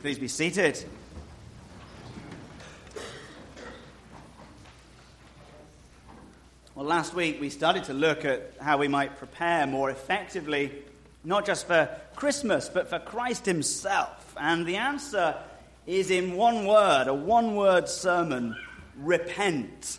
Please be seated. Well, last week we started to look at how we might prepare more effectively, not just for Christmas, but for Christ Himself. And the answer is in one word, a one word sermon repent.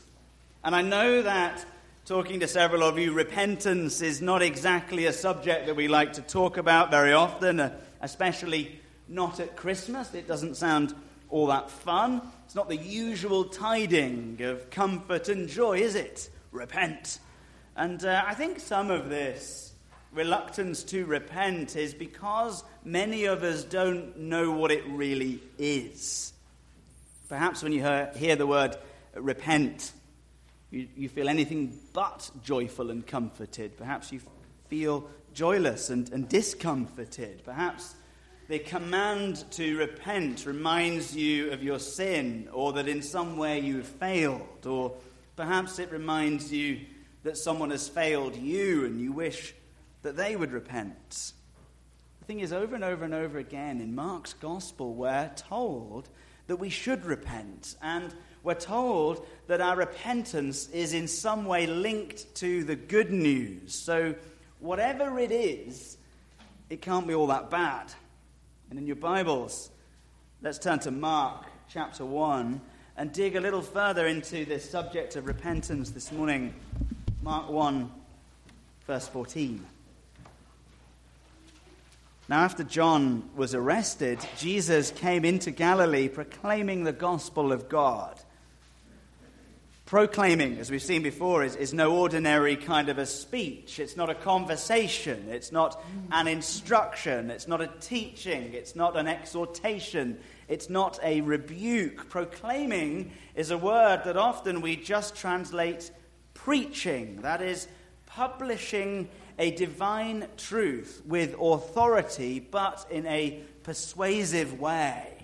And I know that talking to several of you, repentance is not exactly a subject that we like to talk about very often, especially not at Christmas. It doesn't sound all that fun. It's not the usual tiding of comfort and joy, is it? Repent. And uh, I think some of this reluctance to repent is because many of us don't know what it really is. Perhaps when you hear, hear the word repent, you, you feel anything but joyful and comforted. Perhaps you feel joyless and, and discomforted. Perhaps the command to repent reminds you of your sin or that in some way you have failed. Or perhaps it reminds you that someone has failed you and you wish that they would repent. The thing is, over and over and over again in Mark's gospel, we're told that we should repent. And we're told that our repentance is in some way linked to the good news. So, whatever it is, it can't be all that bad. And in your Bibles, let's turn to Mark chapter 1 and dig a little further into this subject of repentance this morning. Mark 1, verse 14. Now, after John was arrested, Jesus came into Galilee proclaiming the gospel of God Proclaiming, as we've seen before, is, is no ordinary kind of a speech. It's not a conversation. It's not an instruction. It's not a teaching. It's not an exhortation. It's not a rebuke. Proclaiming is a word that often we just translate preaching. That is, publishing a divine truth with authority, but in a persuasive way.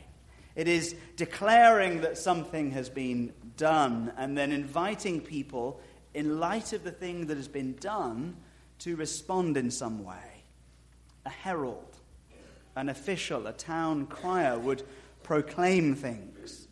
It is declaring that something has been done and then inviting people, in light of the thing that has been done, to respond in some way. A herald, an official, a town crier would proclaim things.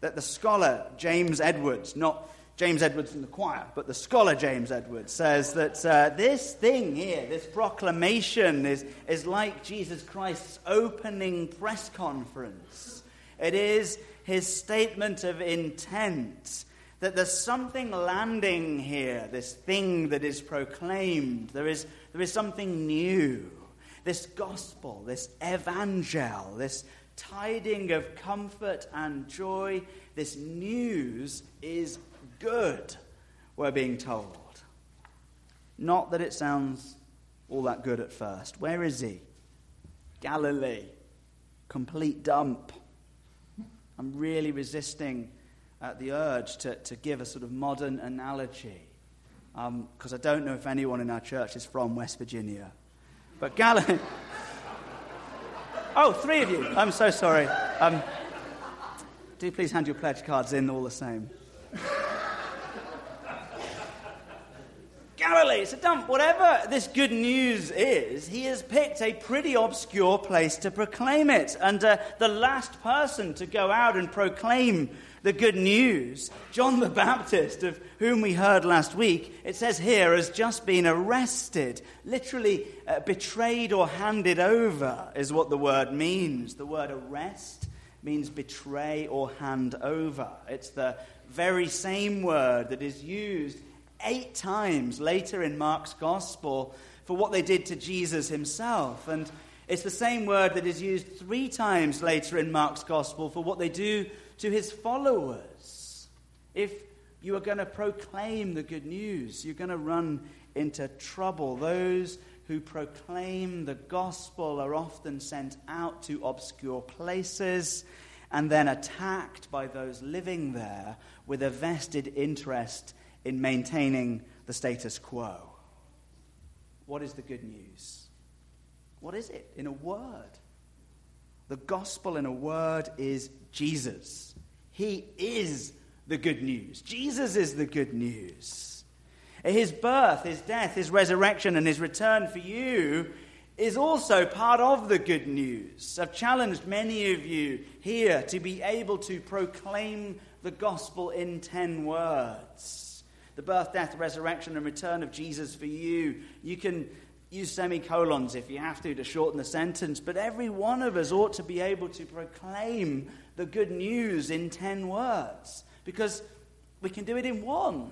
That the scholar James Edwards, not James Edwards in the choir, but the scholar James Edwards says that uh, this thing here, this proclamation, is, is like Jesus Christ's opening press conference. It is his statement of intent that there's something landing here, this thing that is proclaimed. There is, there is something new. This gospel, this evangel, this tiding of comfort and joy, this news is good, we're being told. Not that it sounds all that good at first. Where is he? Galilee. Complete dump. I'm really resisting uh, the urge to, to give a sort of modern analogy because um, I don't know if anyone in our church is from West Virginia. But Galilee. oh, three of you. I'm so sorry. Um, do please hand your pledge cards in all the same. Galilee, it's a dump. Whatever this good news is, he has picked a pretty obscure place to proclaim it. And uh, the last person to go out and proclaim the good news, John the Baptist, of whom we heard last week, it says here, has just been arrested. Literally, uh, betrayed or handed over is what the word means. The word arrest means betray or hand over. It's the very same word that is used eight times later in Mark's gospel for what they did to Jesus himself. And it's the same word that is used three times later in Mark's gospel for what they do to his followers. If you are going to proclaim the good news, you're going to run into trouble. Those who proclaim the gospel are often sent out to obscure places and then attacked by those living there with a vested interest in maintaining the status quo. What is the good news? What is it in a word? The gospel in a word is Jesus. He is the good news. Jesus is the good news. His birth, his death, his resurrection, and his return for you is also part of the good news. I've challenged many of you here to be able to proclaim the gospel in 10 words. The birth, death, resurrection, and return of Jesus for you. You can use semicolons if you have to to shorten the sentence, but every one of us ought to be able to proclaim the good news in 10 words because we can do it in one.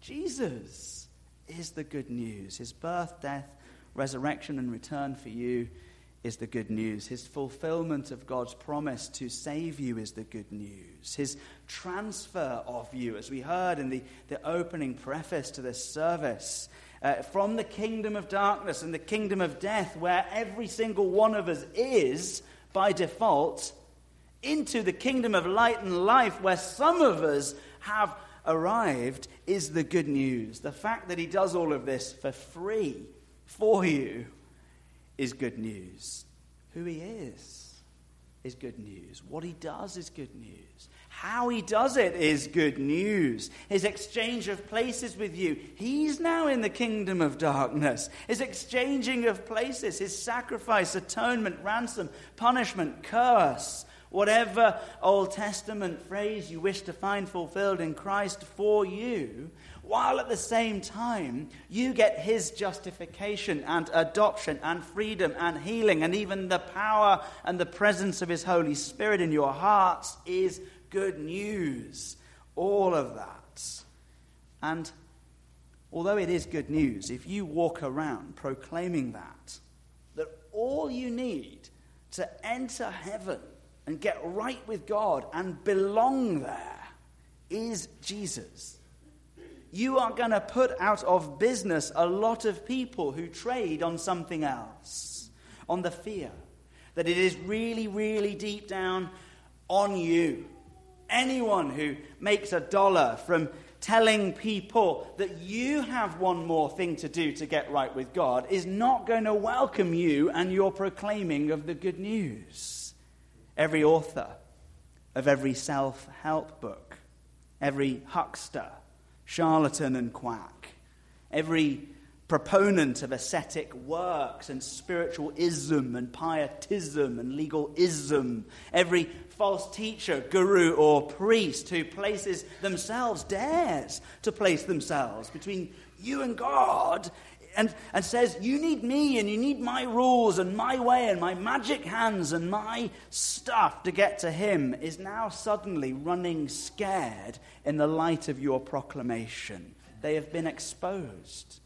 Jesus is the good news. His birth, death, resurrection, and return for you is the good news. His fulfillment of God's promise to save you is the good news. His transfer of you, as we heard in the, the opening preface to this service, uh, from the kingdom of darkness and the kingdom of death, where every single one of us is by default, into the kingdom of light and life, where some of us have arrived, is the good news. The fact that he does all of this for free for you is good news. Who he is is good news. What he does is good news. How he does it is good news. His exchange of places with you. He's now in the kingdom of darkness. His exchanging of places, his sacrifice, atonement, ransom, punishment, curse, whatever Old Testament phrase you wish to find fulfilled in Christ for you, while at the same time you get his justification and adoption and freedom and healing and even the power and the presence of his Holy Spirit in your hearts is good news. All of that. And although it is good news, if you walk around proclaiming that, that all you need to enter heaven and get right with God and belong there is Jesus you are going to put out of business a lot of people who trade on something else, on the fear that it is really, really deep down on you. Anyone who makes a dollar from telling people that you have one more thing to do to get right with God is not going to welcome you and your proclaiming of the good news. Every author of every self help book, every huckster, charlatan and quack, every proponent of ascetic works and spiritualism and pietism and legalism, every false teacher, guru, or priest who places themselves, dares to place themselves between you and God and, and says, You need me and you need my rules and my way and my magic hands and my stuff to get to Him, is now suddenly running scared in the light of your proclamation. They have been exposed,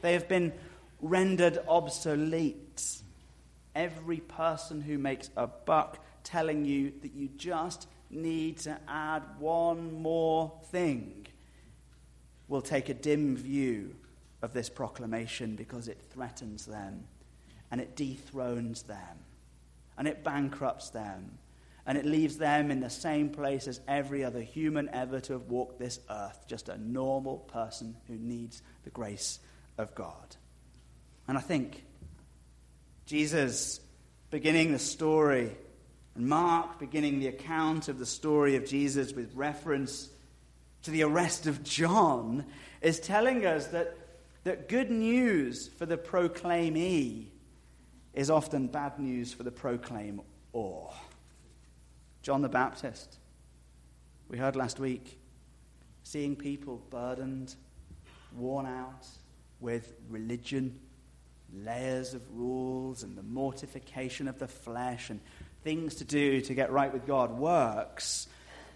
they have been rendered obsolete. Every person who makes a buck telling you that you just need to add one more thing will take a dim view of this proclamation because it threatens them and it dethrones them and it bankrupts them and it leaves them in the same place as every other human ever to have walked this earth, just a normal person who needs the grace of God. And I think Jesus beginning the story and Mark beginning the account of the story of Jesus with reference to the arrest of John is telling us that that good news for the proclaimee is often bad news for the proclaimer. Or John the Baptist, we heard last week, seeing people burdened, worn out with religion, layers of rules, and the mortification of the flesh, and things to do to get right with God, works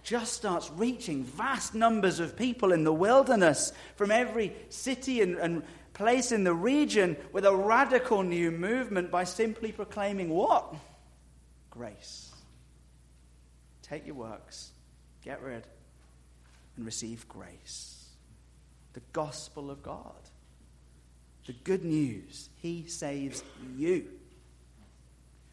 just starts reaching vast numbers of people in the wilderness from every city and, and place in the region with a radical new movement by simply proclaiming what? Grace. Take your works, get rid, and receive grace. The gospel of God. The good news. He saves you.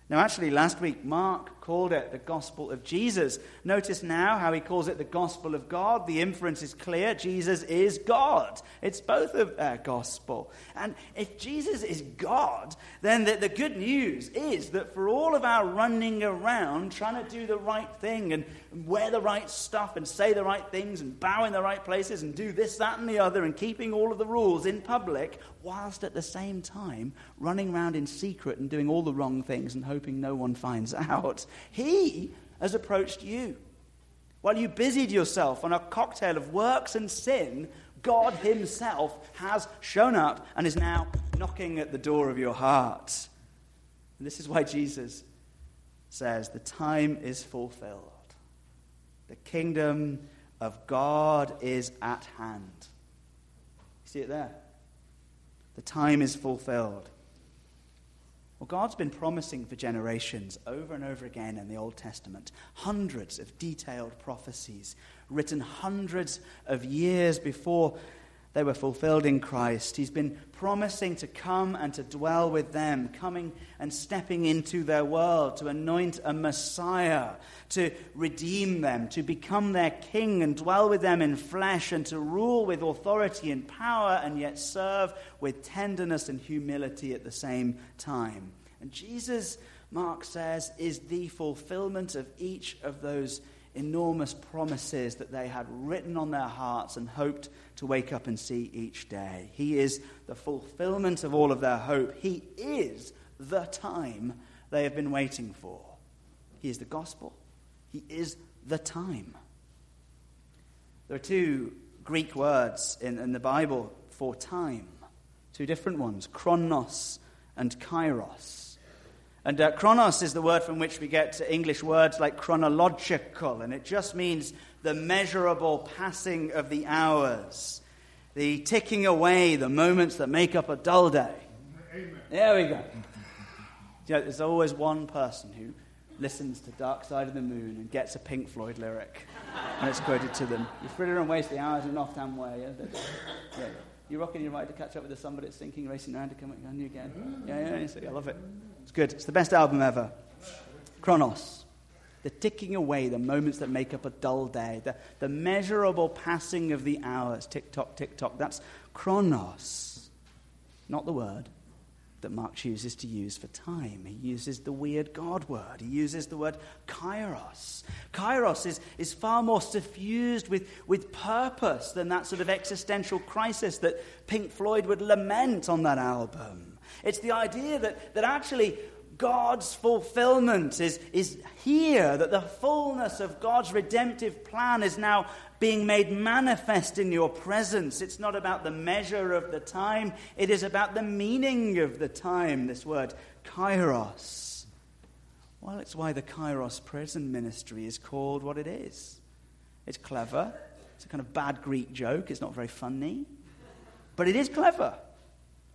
Now, actually, last week, Mark called it the gospel of Jesus. Notice now how he calls it the gospel of God. The inference is clear Jesus is God. It's both a uh, gospel. And if Jesus is God, then the, the good news is that for all of our running around trying to do the right thing and wear the right stuff and say the right things and bow in the right places and do this, that, and the other and keeping all of the rules in public, whilst at the same time running around in secret and doing all the wrong things and hoping no one finds out. He has approached you. While you busied yourself on a cocktail of works and sin, God Himself has shown up and is now knocking at the door of your heart. And this is why Jesus says, The time is fulfilled. The kingdom of God is at hand. See it there? The time is fulfilled. Well, God's been promising for generations over and over again in the Old Testament hundreds of detailed prophecies written hundreds of years before they were fulfilled in Christ. He's been promising to come and to dwell with them, coming and stepping into their world, to anoint a Messiah, to redeem them, to become their king and dwell with them in flesh, and to rule with authority and power, and yet serve with tenderness and humility at the same time. And Jesus, Mark says, is the fulfillment of each of those enormous promises that they had written on their hearts and hoped to wake up and see each day. He is the fulfillment of all of their hope. He is the time they have been waiting for. He is the gospel. He is the time. There are two Greek words in, in the Bible for time, two different ones chronos and kairos. And uh, chronos is the word from which we get English words like chronological, and it just means the measurable passing of the hours, the ticking away, the moments that make up a dull day. Amen. There we go. There's always one person who listens to Dark Side of the Moon and gets a Pink Floyd lyric, and it's quoted to them. You fritter and waste the hours in an off-time way. Yeah? yeah. You're rocking your right to catch up with the sun, but it's sinking, racing around to come on you again. Yeah, yeah, yeah, I love it. It's good. It's the best album ever. Chronos. The ticking away, the moments that make up a dull day, the, the measurable passing of the hours. Tick tock, tick tock. That's chronos. Not the word that Mark chooses to use for time. He uses the weird God word. He uses the word kairos. Kairos is, is far more suffused with, with purpose than that sort of existential crisis that Pink Floyd would lament on that album. It's the idea that, that actually God's fulfillment is, is here, that the fullness of God's redemptive plan is now being made manifest in your presence. It's not about the measure of the time, it is about the meaning of the time, this word, kairos. Well, it's why the kairos prison ministry is called what it is. It's clever, it's a kind of bad Greek joke, it's not very funny, but it is clever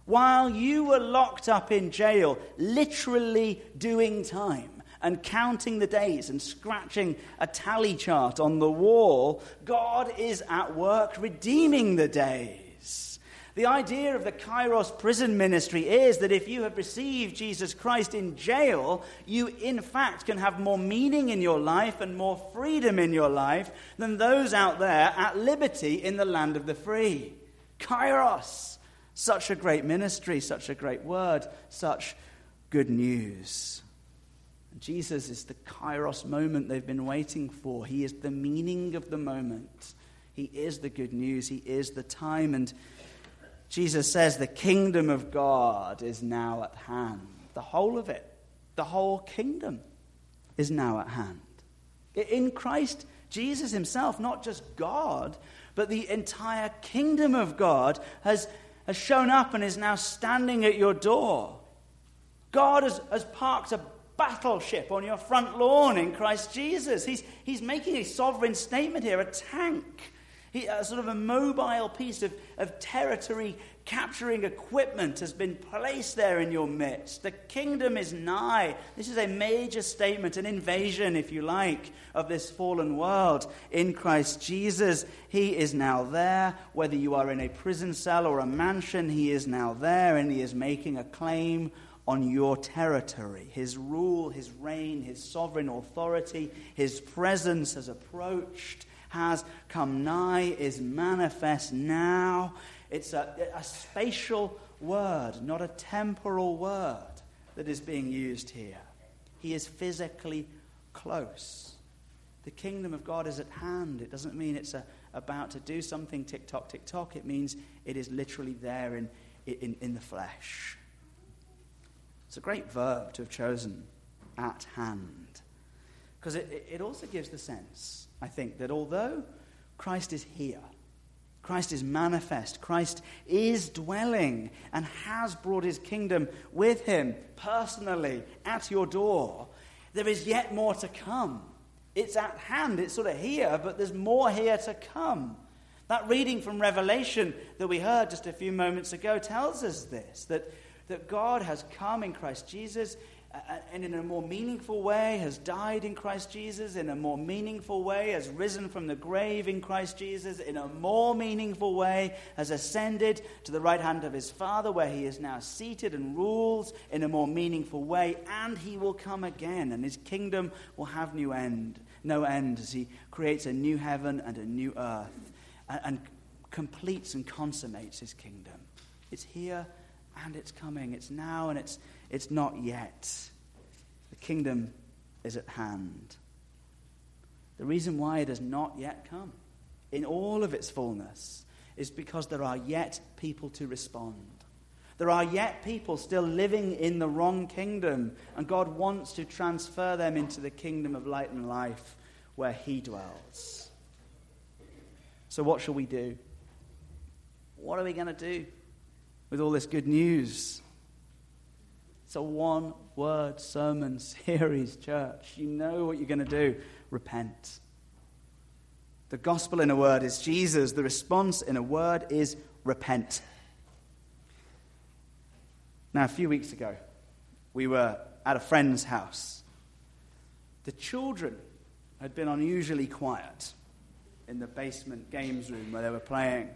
while you were locked up in jail, literally doing time and counting the days and scratching a tally chart on the wall, God is at work redeeming the days. The idea of the Kairos prison ministry is that if you have received Jesus Christ in jail, you in fact can have more meaning in your life and more freedom in your life than those out there at liberty in the land of the free. Kairos. Such a great ministry, such a great word, such good news. Jesus is the kairos moment they've been waiting for. He is the meaning of the moment. He is the good news. He is the time. And Jesus says the kingdom of God is now at hand. The whole of it, the whole kingdom is now at hand. In Christ, Jesus himself, not just God, but the entire kingdom of God has has shown up and is now standing at your door. God has, has parked a battleship on your front lawn in Christ Jesus. He's, he's making a sovereign statement here, a tank, he, a sort of a mobile piece of, of territory capturing equipment has been placed there in your midst. The kingdom is nigh. This is a major statement, an invasion, if you like, of this fallen world. In Christ Jesus, He is now there. Whether you are in a prison cell or a mansion, He is now there, and He is making a claim on your territory. His rule, his reign, his sovereign authority, his presence has approached, has come nigh, is manifest now. It's a, a spatial word, not a temporal word that is being used here. He is physically close. The kingdom of God is at hand. It doesn't mean it's a, about to do something tick tock, tick tock. It means it is literally there in, in, in the flesh. It's a great verb to have chosen at hand. Because it, it also gives the sense, I think, that although Christ is here, Christ is manifest. Christ is dwelling and has brought his kingdom with him personally at your door. There is yet more to come. It's at hand, it's sort of here, but there's more here to come. That reading from Revelation that we heard just a few moments ago tells us this that, that God has come in Christ Jesus and in a more meaningful way has died in Christ Jesus, in a more meaningful way has risen from the grave in Christ Jesus, in a more meaningful way has ascended to the right hand of his Father, where he is now seated and rules in a more meaningful way, and he will come again, and his kingdom will have new end, no end, as he creates a new heaven and a new earth, and, and completes and consummates his kingdom. It's here and it's coming. It's now and it's it's not yet. The kingdom is at hand. The reason why it has not yet come in all of its fullness is because there are yet people to respond. There are yet people still living in the wrong kingdom, and God wants to transfer them into the kingdom of light and life where He dwells. So, what shall we do? What are we going to do with all this good news? It's a one word sermon series, church. You know what you're going to do. Repent. The gospel in a word is Jesus. The response in a word is repent. Now, a few weeks ago, we were at a friend's house. The children had been unusually quiet in the basement games room where they were playing.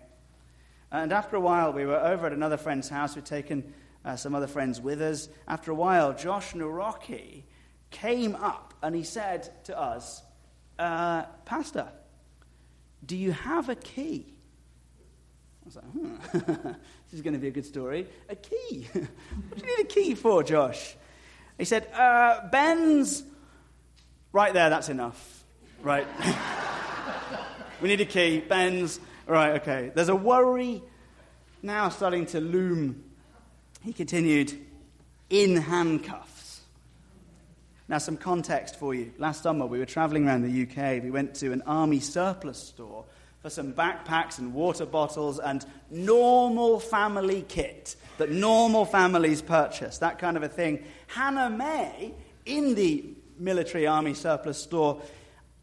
And after a while, we were over at another friend's house. We'd taken uh, some other friends with us. After a while, Josh Naroki came up and he said to us, uh, Pastor, do you have a key? I was like, hmm, this is going to be a good story. A key? what do you need a key for, Josh? He said, uh, Ben's. Right there, that's enough. Right. we need a key. Ben's. Right, okay. There's a worry now starting to loom he continued, in handcuffs. Now, some context for you. Last summer, we were traveling around the UK. We went to an army surplus store for some backpacks and water bottles and normal family kit that normal families purchase, that kind of a thing. Hannah May, in the military army surplus store,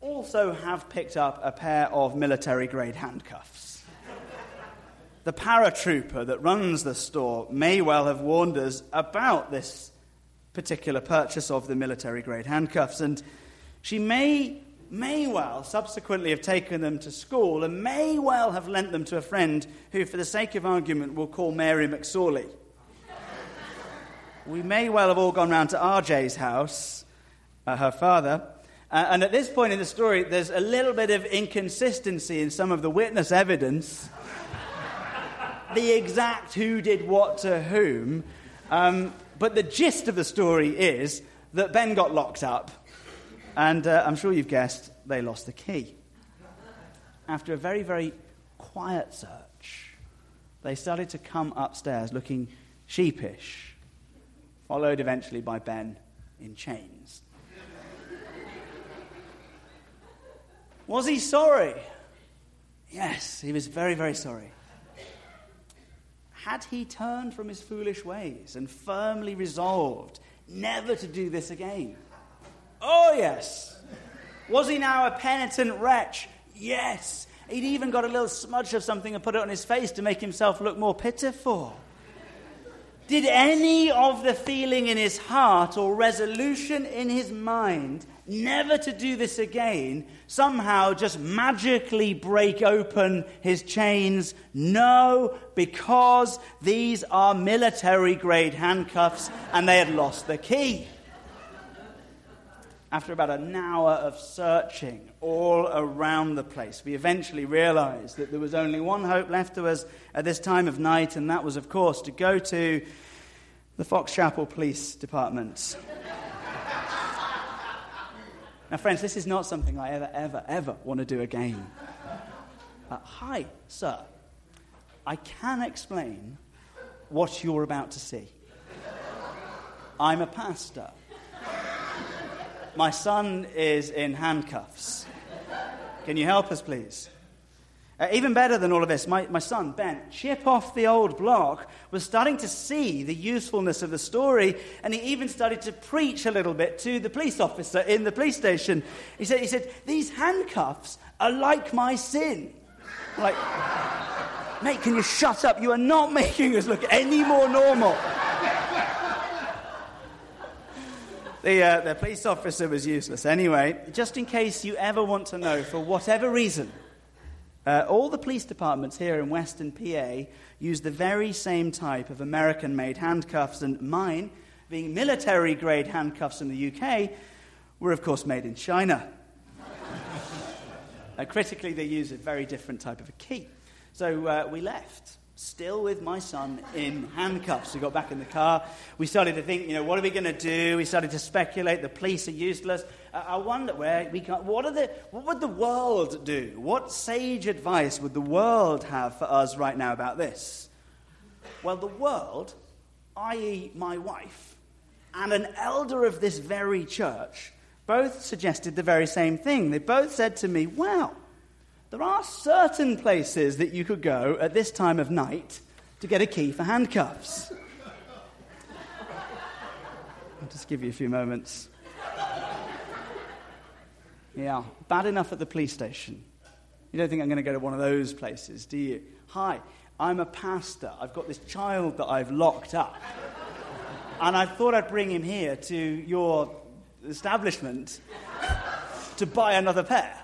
also have picked up a pair of military grade handcuffs the paratrooper that runs the store may well have warned us about this particular purchase of the military grade handcuffs. And she may, may well subsequently have taken them to school and may well have lent them to a friend who, for the sake of argument, we'll call Mary McSorley. we may well have all gone round to RJ's house, uh, her father. Uh, and at this point in the story, there's a little bit of inconsistency in some of the witness evidence the exact who did what to whom. Um, but the gist of the story is that Ben got locked up, and uh, I'm sure you've guessed they lost the key. After a very, very quiet search, they started to come upstairs looking sheepish, followed eventually by Ben in chains. Was he sorry? Yes, he was very, very sorry had he turned from his foolish ways and firmly resolved never to do this again? Oh, yes. Was he now a penitent wretch? Yes. He'd even got a little smudge of something and put it on his face to make himself look more pitiful. Did any of the feeling in his heart or resolution in his mind never to do this again somehow just magically break open his chains? No, because these are military grade handcuffs and they had lost the key. After about an hour of searching all around the place, we eventually realized that there was only one hope left to us at this time of night, and that was, of course, to go to the Fox Chapel Police Department. now, friends, this is not something I ever, ever, ever want to do again. Uh, hi, sir. I can explain what you're about to see. I'm a pastor. My son is in handcuffs. Can you help us, please? Uh, even better than all of this, my, my son, Ben, chip off the old block, was starting to see the usefulness of the story, and he even started to preach a little bit to the police officer in the police station. He said, he said These handcuffs are like my sin. Like, mate, can you shut up? You are not making us look any more normal. The, uh, the police officer was useless. Anyway, just in case you ever want to know, for whatever reason, uh, all the police departments here in Western PA use the very same type of American made handcuffs, and mine, being military grade handcuffs in the UK, were of course made in China. uh, critically, they use a very different type of a key. So uh, we left still with my son in handcuffs. We got back in the car. We started to think, you know, what are we going to do? We started to speculate. The police are useless. Uh, I wonder where we can, what, are the, what would the world do? What sage advice would the world have for us right now about this? Well, the world, i.e., my wife, and an elder of this very church both suggested the very same thing. They both said to me, well, there are certain places that you could go at this time of night to get a key for handcuffs. I'll just give you a few moments. Yeah, bad enough at the police station. You don't think I'm going to go to one of those places, do you? Hi, I'm a pastor. I've got this child that I've locked up. And I thought I'd bring him here to your establishment to buy another pair.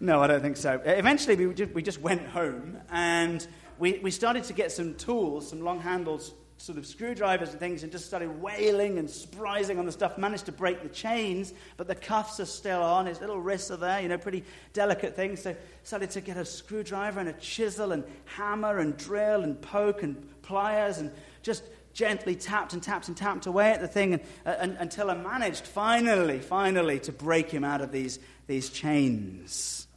No, I don't think so. Eventually, we just, we just went home and we, we started to get some tools, some long handles, sort of screwdrivers and things, and just started wailing and sprising on the stuff. Managed to break the chains, but the cuffs are still on. His little wrists are there, you know, pretty delicate things. So started to get a screwdriver and a chisel and hammer and drill and poke and pliers and just gently tapped and tapped and tapped away at the thing and, uh, and, until I managed finally, finally to break him out of these, these chains.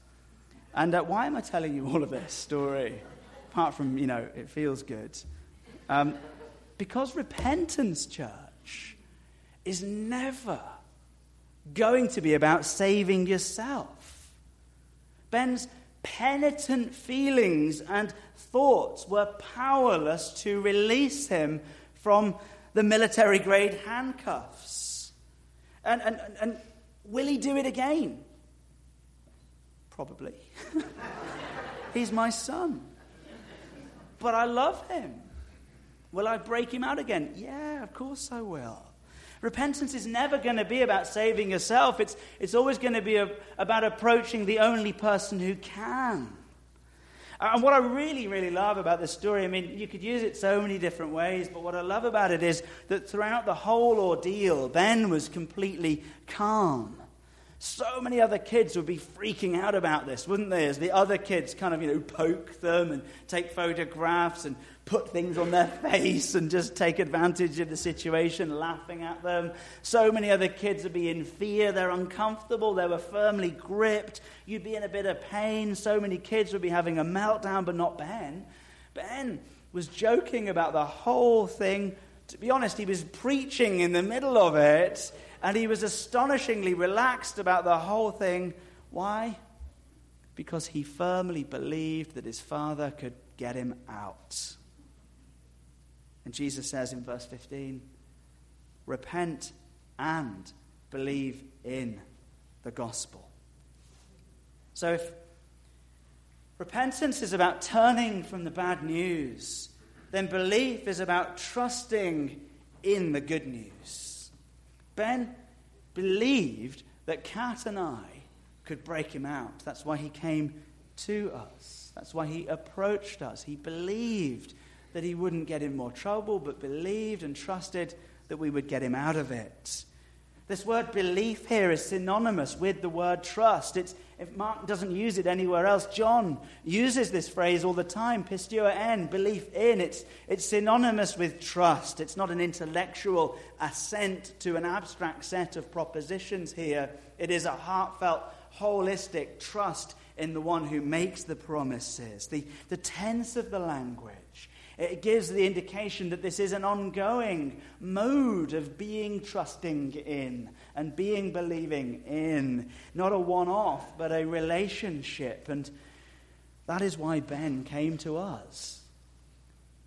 And uh, why am I telling you all of this story? Apart from, you know, it feels good. Um, because repentance, church, is never going to be about saving yourself. Ben's penitent feelings and thoughts were powerless to release him from the military grade handcuffs. And, and, and will he do it again? Probably. He's my son. But I love him. Will I break him out again? Yeah, of course I will. Repentance is never going to be about saving yourself, it's, it's always going to be a, about approaching the only person who can. And what I really, really love about this story, I mean, you could use it so many different ways, but what I love about it is that throughout the whole ordeal, Ben was completely calm. So many other kids would be freaking out about this, wouldn't they? As the other kids kind of, you know, poke them and take photographs and put things on their face and just take advantage of the situation, laughing at them. So many other kids would be in fear. They're uncomfortable. They were firmly gripped. You'd be in a bit of pain. So many kids would be having a meltdown, but not Ben. Ben was joking about the whole thing. To be honest, he was preaching in the middle of it and he was astonishingly relaxed about the whole thing. Why? Because he firmly believed that his father could get him out. And Jesus says in verse 15, repent and believe in the gospel. So if repentance is about turning from the bad news then belief is about trusting in the good news. Ben believed that Kat and I could break him out. That's why he came to us. That's why he approached us. He believed that he wouldn't get in more trouble, but believed and trusted that we would get him out of it. This word belief here is synonymous with the word trust. It's, if Mark doesn't use it anywhere else, John uses this phrase all the time, pisteuo en, belief in. It's, it's synonymous with trust. It's not an intellectual assent to an abstract set of propositions here. It is a heartfelt, holistic trust in the one who makes the promises. The, the tense of the language it gives the indication that this is an ongoing mode of being trusting in and being believing in. Not a one off, but a relationship. And that is why Ben came to us.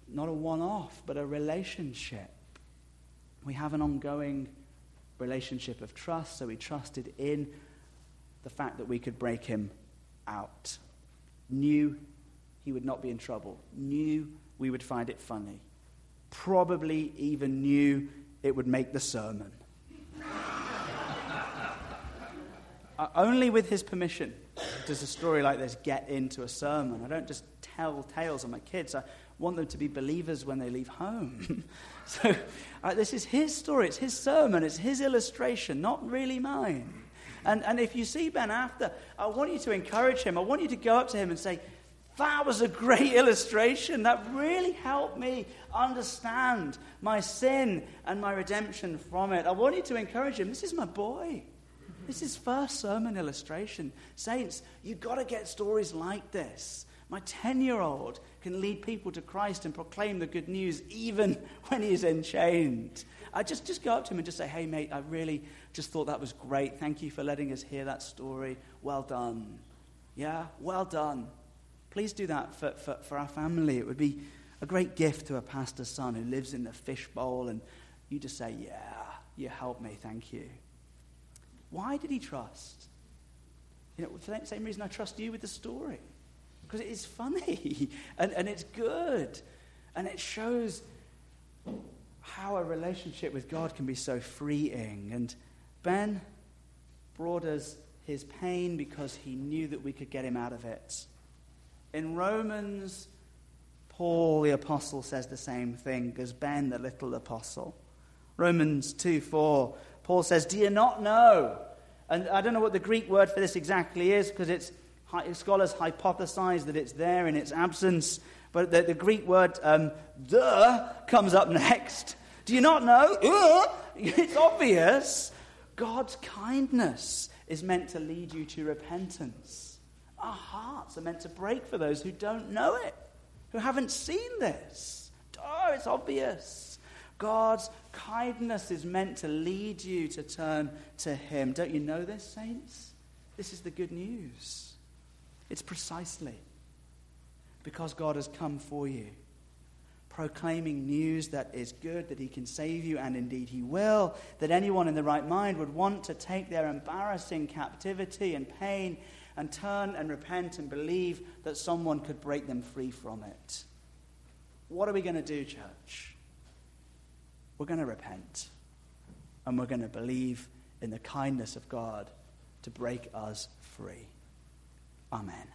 Not a one off, but a relationship. We have an ongoing relationship of trust, so we trusted in the fact that we could break him out. Knew he would not be in trouble. Knew we would find it funny. Probably even knew it would make the sermon. uh, only with his permission does a story like this get into a sermon. I don't just tell tales of my kids. I want them to be believers when they leave home. so uh, this is his story. It's his sermon. It's his illustration, not really mine. And, and if you see Ben after, I want you to encourage him. I want you to go up to him and say, that was a great illustration. That really helped me understand my sin and my redemption from it. I want you to encourage him. This is my boy. This is first sermon illustration. Saints, you've got to get stories like this. My 10 year old can lead people to Christ and proclaim the good news even when he's enchained. I just, just go up to him and just say, hey, mate, I really just thought that was great. Thank you for letting us hear that story. Well done. Yeah, well done. Please do that for, for, for our family. It would be a great gift to a pastor's son who lives in the fishbowl, and you just say, Yeah, you help me, thank you. Why did he trust? You know, for the same reason I trust you with the story. Because it is funny and, and it's good. And it shows how a relationship with God can be so freeing. And Ben brought us his pain because he knew that we could get him out of it. In Romans, Paul the apostle says the same thing as Ben the little apostle. Romans 2 4, Paul says, Do you not know? And I don't know what the Greek word for this exactly is because it's scholars hypothesize that it's there in its absence. But the, the Greek word um, the comes up next. Do you not know? Uh, it's obvious. God's kindness is meant to lead you to repentance. Our hearts are meant to break for those who don't know it, who haven't seen this. Oh, it's obvious. God's kindness is meant to lead you to turn to Him. Don't you know this, saints? This is the good news. It's precisely because God has come for you, proclaiming news that is good, that He can save you, and indeed He will, that anyone in the right mind would want to take their embarrassing captivity and pain and turn and repent and believe that someone could break them free from it. What are we going to do, church? We're going to repent and we're going to believe in the kindness of God to break us free. Amen.